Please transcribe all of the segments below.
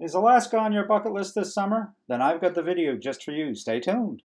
Is Alaska on your bucket list this summer? Then I've got the video just for you. Stay tuned.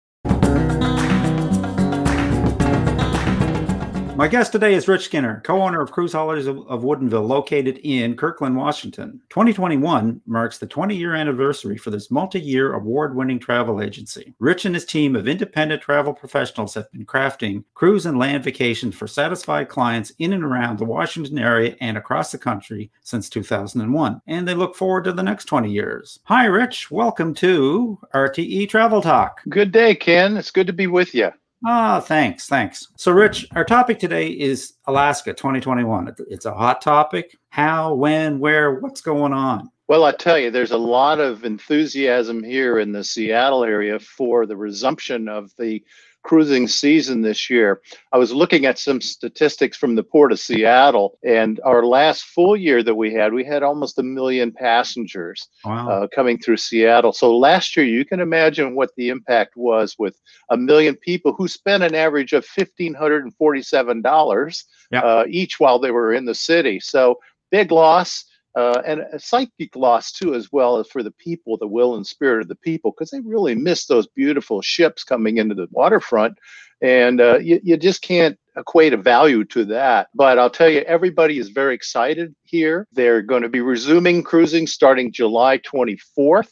My guest today is Rich Skinner, co owner of Cruise Holidays of, of, Woodinville, located in Kirkland, Washington. 2021 marks the 20 year anniversary for this multi year award winning travel agency. Rich and his team of independent travel professionals have been crafting cruise and land vacations for satisfied clients in and around the Washington area and across the country since 2001. And they look forward to the next 20 years. Hi, Rich. Welcome to RTE Travel Talk. Good day, Ken. It's good to be with you. Ah, thanks, thanks. So, Rich, our topic today is Alaska 2021. It's a hot topic. How, when, where, what's going on? Well, I tell you, there's a lot of enthusiasm here in the Seattle area for the resumption of the cruising season this year. I was looking at some statistics from the Port of Seattle, and our last full year that we had, we had almost a million passengers wow. uh, coming through Seattle. So last year, you can imagine what the impact was with a million people who spent an average of $1,547 yep. uh, each while they were in the city. So big loss uh, and a psychic loss too, as well as for the people, the will and spirit of the people, because they really miss those beautiful ships coming into the waterfront, and uh, you, you just can't equate a value to that. But I'll tell you, everybody is very excited here. They're going to be resuming cruising starting July 24th.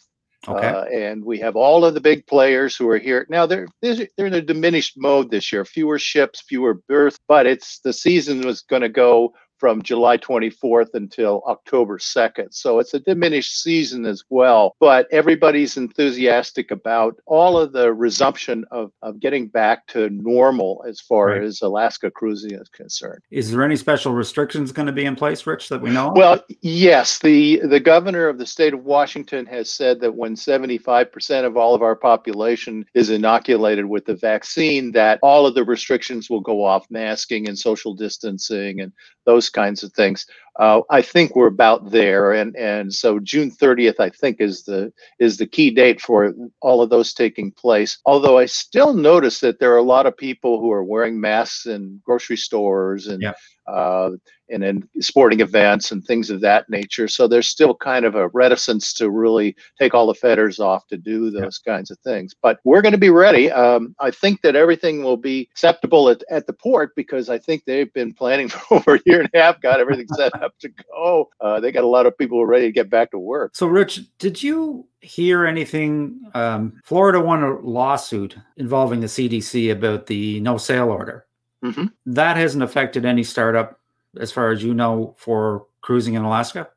Okay. Uh, and we have all of the big players who are here now. They're they're in a diminished mode this year. Fewer ships, fewer berths, but it's the season was going to go from July 24th until October 2nd. So it's a diminished season as well. But everybody's enthusiastic about all of the resumption of, of getting back to normal as far right. as Alaska cruising is concerned. Is there any special restrictions going to be in place, Rich, that we know? Of? Well, yes. The, the governor of the state of Washington has said that when 75% of all of our population is inoculated with the vaccine, that all of the restrictions will go off masking and social distancing and those kinds of things. Uh, I think we're about there, and and so June 30th, I think, is the is the key date for all of those taking place. Although I still notice that there are a lot of people who are wearing masks in grocery stores and. Yeah uh, and in sporting events and things of that nature. So there's still kind of a reticence to really take all the fetters off to do those yeah. kinds of things. But we're going to be ready. Um, I think that everything will be acceptable at, at the port because I think they've been planning for over a year and a half, got everything set up to go. Uh, they got a lot of people ready to get back to work. So, Rich, did you hear anything? Um, Florida won a lawsuit involving the CDC about the no sale order. Mm-hmm. That hasn't affected any startup, as far as you know, for cruising in Alaska.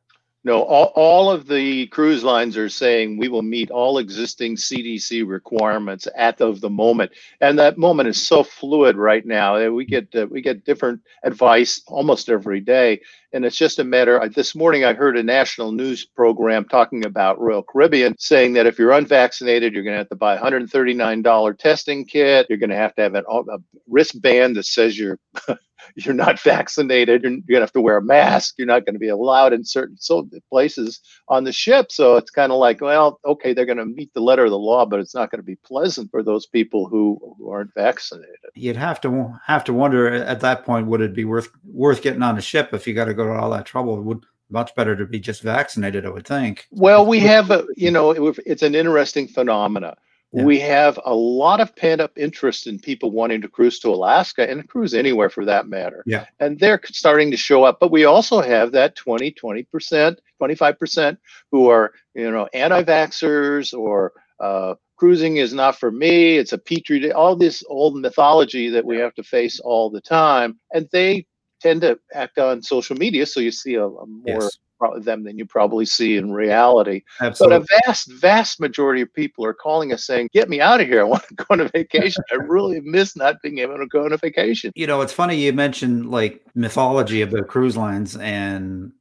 No, all, all of the cruise lines are saying we will meet all existing CDC requirements at of the moment, and that moment is so fluid right now. We get uh, we get different advice almost every day, and it's just a matter. This morning, I heard a national news program talking about Royal Caribbean saying that if you're unvaccinated, you're going to have to buy a $139 testing kit. You're going to have to have an, a wristband that says you're you're not vaccinated. You're, you're to have to wear a mask. You're not going to be allowed in certain so places on the ship. So it's kind of like, well, okay, they're going to meet the letter of the law, but it's not going to be pleasant for those people who, who aren't vaccinated. You'd have to have to wonder at that point, would it be worth worth getting on a ship if you got to go to all that trouble? It would much better to be just vaccinated, I would think. Well, we have, a, you know, it, it's an interesting phenomena yeah. We have a lot of pent up interest in people wanting to cruise to Alaska and cruise anywhere for that matter. Yeah. And they're starting to show up. But we also have that 20, 20%, 25% who are, you know, anti vaxxers or uh, cruising is not for me. It's a petri dish, all this old mythology that we have to face all the time. And they tend to act on social media. So you see a, a more yes them than you probably see in reality. Absolutely. But a vast, vast majority of people are calling us saying, "Get me out of here! I want to go on a vacation. I really miss not being able to go on a vacation." You know, it's funny you mentioned like mythology of the cruise lines, and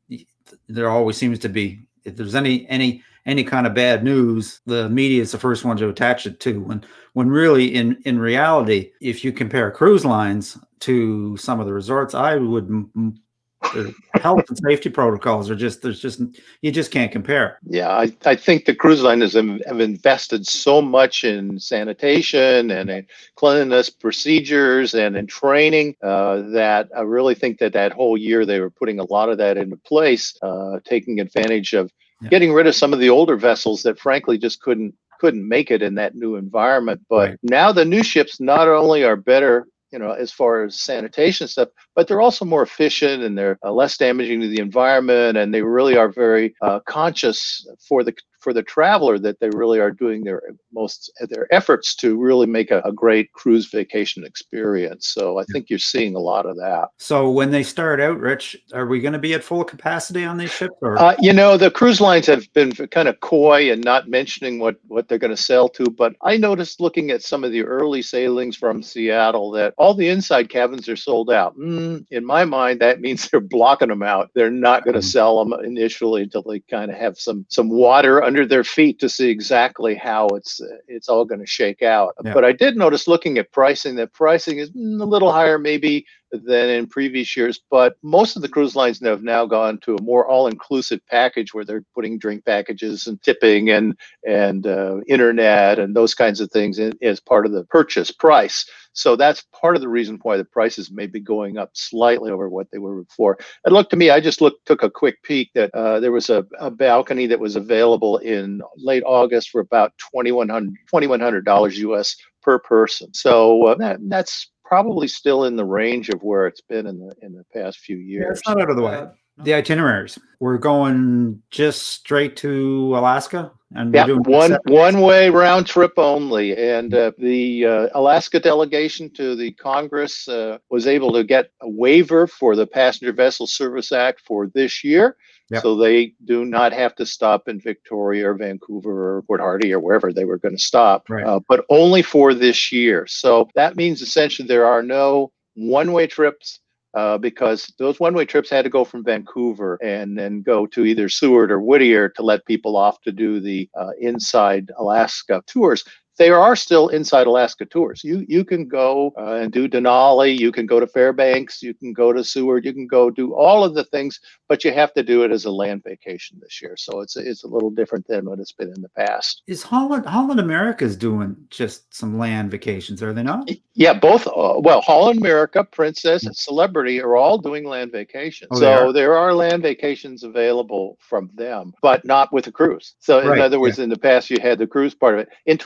there always seems to be if there's any any any kind of bad news, the media is the first one to attach it to. When when really in in reality, if you compare cruise lines to some of the resorts, I would m- the health and safety protocols are just there's just you just can't compare. Yeah, I, I think the cruise liners have, have invested so much in sanitation and in cleanliness procedures and in training uh, that I really think that that whole year they were putting a lot of that into place, uh, taking advantage of Yeah. getting rid of some of the older vessels that frankly just couldn't couldn't make it in that new environment. But Right. now the new ships not only are better, you know, as far as sanitation stuff, but they're also more efficient and they're uh, less damaging to the environment, and they really are very uh, conscious for the for the traveler that they really are doing their most their efforts to really make a, a great cruise vacation experience. So I think you're seeing a lot of that. So when they start out, Rich, are we going to be at full capacity on these ships? Or Uh, you know, the cruise lines have been kind of coy and not mentioning what, what they're going to sell to. But I noticed looking at some of the early sailings from Seattle that all the inside cabins are sold out. Mm, in my mind, that means they're blocking them out. They're not going to Mhm. sell them initially until they kind of have some some water under their feet to see exactly how it's it's all going to shake out. Yeah. But I did notice looking at pricing that pricing is a little higher maybe than in previous years. But most of the cruise lines have now gone to a more all-inclusive package where they're putting drink packages and tipping and and uh, internet and those kinds of things in, as part of the purchase price. So that's part of the reason why the prices may be going up slightly over what they were before. It looked to me, I just looked, took a quick peek that uh, there was a, a balcony that was available in late August for about $2,100, $2,100 US per person. So uh, that, that's probably still in the range of where it's been in the in the past few years. Yeah, years. it's not out of the way. The itineraries. We're going just straight to Alaska, and doing one one way round trip only, and uh, the uh, Alaska delegation to the Congress uh, was able to get a waiver for the Passenger Vessel Service Act for this year, Yep. so they do not have to stop in Victoria or Vancouver or Port Hardy or wherever they were going to stop, Right. uh, but only for this year. So that means essentially there are no one-way trips uh, because those one-way trips had to go from Vancouver and then go to either Seward or Whittier to let people off to do the uh, inside Alaska tours. There are still inside Alaska tours. You you can go uh, and do Denali. You can go to Fairbanks. You can go to Seward. You can go do all of the things, but you have to do it as a land vacation this year. So it's it's a little different than what it's been in the past. Is Holland Holland America's doing just some land vacations? Are they not? Yeah, both. Uh, well, Holland America, Princess, and Celebrity are all doing land vacations. Oh, so there are land vacations available from them, but not with a cruise. So in other words, in the past you had the cruise part of it. In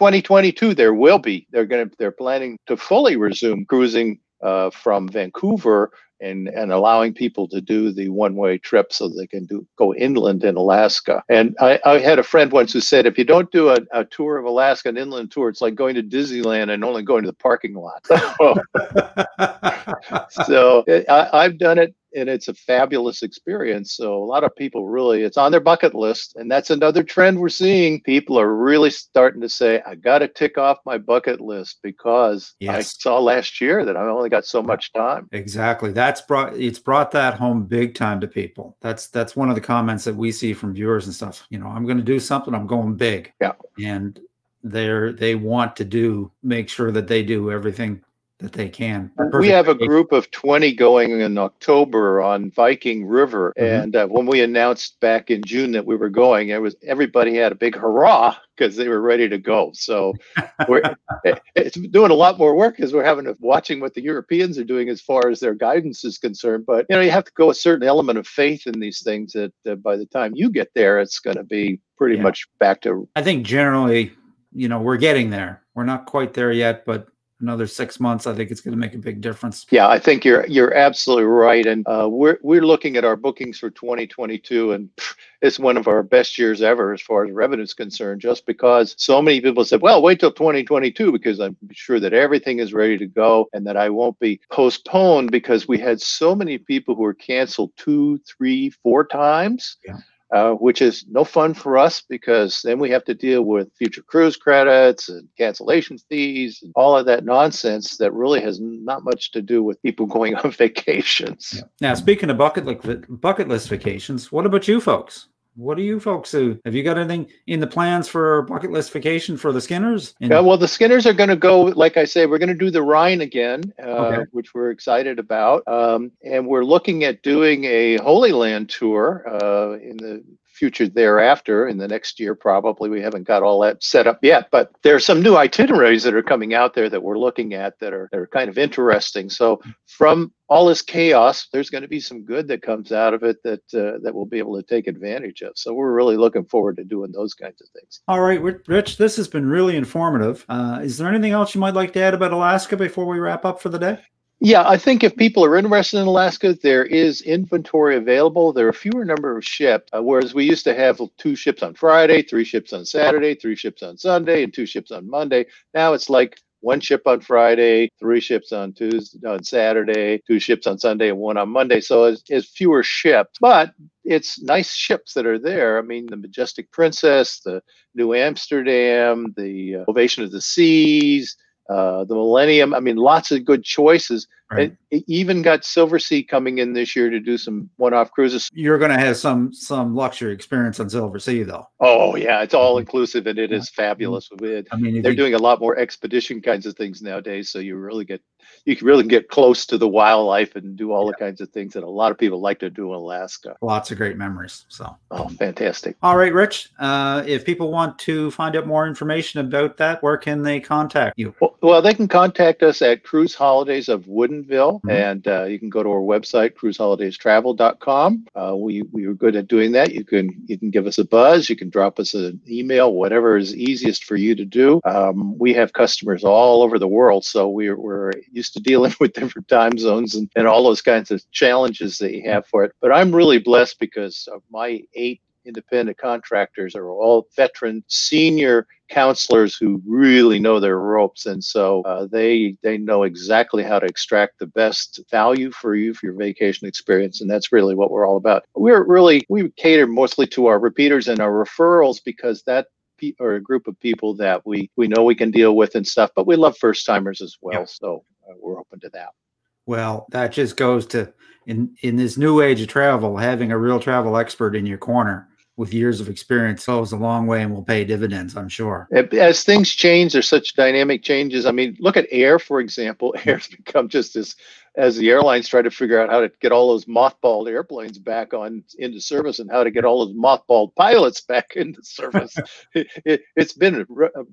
2022, there will be. They're going to. They're planning to fully resume cruising uh, from Vancouver. And, and allowing people to do the one-way trip so they can do go inland in Alaska. And I, I had a friend once who said, if you don't do a, a tour of Alaska, an inland tour, it's like going to Disneyland and only going to the parking lot. so I, I've done it and it's a fabulous experience. So a lot of people really, it's on their bucket list. And that's another trend we're seeing. People are really starting to say, I got to tick off my bucket list because I saw last year that I only got so much time. Exactly. That's brought it's brought that home big time to people. That's that's one of the comments that we see from viewers and stuff. You know, I'm going to do something. I'm going big. Yeah. And they're they want to do make sure that they do everything that they can. We have a group of 20 going in October on Viking River. Mhm. And uh, when we announced back in June that we were going, it was everybody had a big hurrah because they were ready to go. So we're it's doing a lot more work because we're having to watching what the Europeans are doing as far as their guidance is concerned. But you know, you have to go a certain element of faith in these things that uh, by the time you get there, it's going to be pretty Yeah. much back to I think generally, you know, we're getting there. We're not quite there yet, but another six months, I think it's going to make a big difference. Yeah, I think you're you're absolutely right, and uh, we're we're looking at our bookings for 2022, and it's one of our best years ever as far as revenue is concerned. Just because so many people said, "Well, wait till 2022," because I'm sure that everything is ready to go, and that I won't be postponed because we had so many people who were canceled two, three, four times. Yeah. Uh, which is no fun for us because then we have to deal with future cruise credits and cancellation fees and all of that nonsense that really has not much to do with people going on vacations. Now, speaking of bucket li- bucket list vacations, what about you folks? What do you folks do? Have you got anything in the plans for bucket list vacation for the Skinners? And- Yeah, well, the Skinners are going to go, like I say, we're going to do the Rhine again, uh, Okay. which we're excited about. Um, and we're looking at doing a Holy Land tour uh, in the future thereafter in the next year, probably. We haven't got all that set up yet, but there are some new itineraries that are coming out there that we're looking at that are, that are kind of interesting. So from all this chaos, there's going to be some good that comes out of it that uh, that we'll be able to take advantage of. So we're really looking forward to doing those kinds of things. All right, Rich, this has been really informative. Uh, is there anything else you might like to add about Alaska before we wrap up for the day? Yeah, I think if people are interested in Alaska, there is inventory available. There are fewer number of ships, uh, whereas we used to have two ships on Friday, three ships on Saturday, three ships on Sunday, and two ships on Monday. Now it's like one ship on Friday, three ships on Tuesday, on Saturday, two ships on Sunday, and one on Monday. So it's, it's fewer ships, but it's nice ships that are there. I mean, the Majestic Princess, the Nieuw Amsterdam, the uh, Ovation of the Seas, uh, the Millennium. I mean, lots of good choices. Right. It, it, even got Silversea coming in this year to do some one-off cruises. You're going to have some some luxury experience on Silversea, though. Oh yeah, it's all inclusive and it is fabulous. I mean, they're you, doing a lot more expedition kinds of things nowadays, so you really get you can really get close to the wildlife and do all yeah. the kinds of things that a lot of people like to do in Alaska. Lots of great memories. So oh, fantastic. All right, Rich. Uh, if people want to find out more information about that, where can they contact you? Well, well they can contact us at Cruise Holidays of Wooden mm-hmm. and uh, you can go to our website, cruiseholidaystravel.com. Uh, we we are good at doing that. You can you can give us a buzz. You can drop us an email, whatever is easiest for you to do. Um, we have customers all over the world, so we're we're used to dealing with different time zones and, and all those kinds of challenges that you have for it. But I'm really blessed because of my eight independent contractors are all veteran senior counselors who really know their ropes and so uh, they they know exactly how to extract the best value for you for your vacation experience and that's really what we're all about we're really we cater mostly to our repeaters and our referrals because that or a group of people that we we know we can deal with and stuff but we love first timers as well yeah. so Uh, we're open to that well that just goes to in in this new age of travel having a real travel expert in your corner with years of experience goes a long way and will pay dividends, I'm sure. As things change, there's such dynamic changes. I mean, look at air, for example. Air's become just this as the airlines try to figure out how to get all those mothballed airplanes back on into service and how to get all those mothballed pilots back into service. it, has it, been a,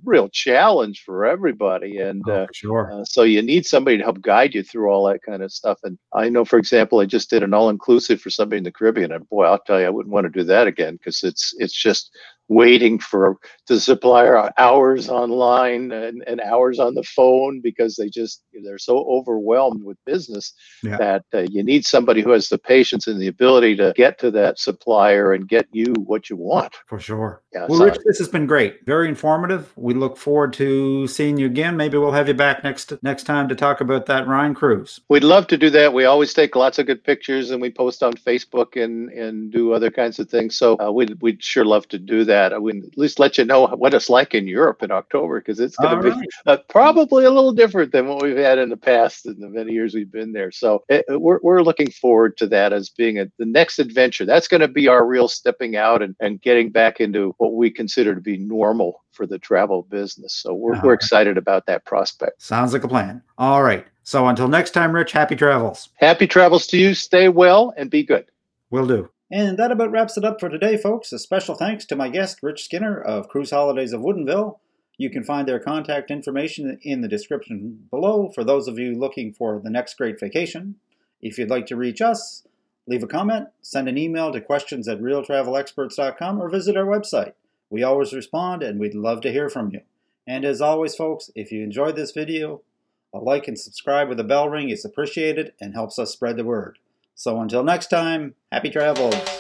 real challenge for everybody, and oh, uh, sure. Uh, so you need somebody to help guide you through all that kind of stuff. And I know, for example, I just did an all-inclusive for somebody in the Caribbean, and boy, I'll tell you, I wouldn't want to do that again because it's it's just waiting for the supplier hours online and, and hours on the phone because they just they're so overwhelmed with business yeah. that uh, you need somebody who has the patience and the ability to get to that supplier and get you what you want. For sure. Yeah, well rich this has been great. Very informative. We look forward to seeing you again. Maybe we'll have you back next next time to talk about that Rhine cruise we'd love to do that. We always take lots of good pictures and we post on facebook and and do other kinds of things. So uh, we'd, we'd sure love to do that that. I would at least let you know what it's like in Europe in October because it's going to be right. uh, probably a little different than what we've had in the past in the many years we've been there. So it, we're, we're looking forward to that as being a, the next adventure. That's going to be our real stepping out and, and getting back into what we consider to be normal for the travel business. So we're, we're excited about that prospect. Sounds like a plan. All right. So until next time, Rich, happy travels. Happy travels to you. Stay well and be good. Will do. And that about wraps it up for today, folks. A special thanks to my guest, Rich Skinner of Cruise Holidays of Woodinville. You can find their contact information in the description below for those of you looking for the next great vacation. If you'd like to reach us, leave a comment, send an email to questions at realtravelexperts.com, or visit our website. We always respond and we'd love to hear from you. And as always, folks, if you enjoyed this video, a like and subscribe with a bell ring is appreciated and helps us spread the word. So until next time, happy travels.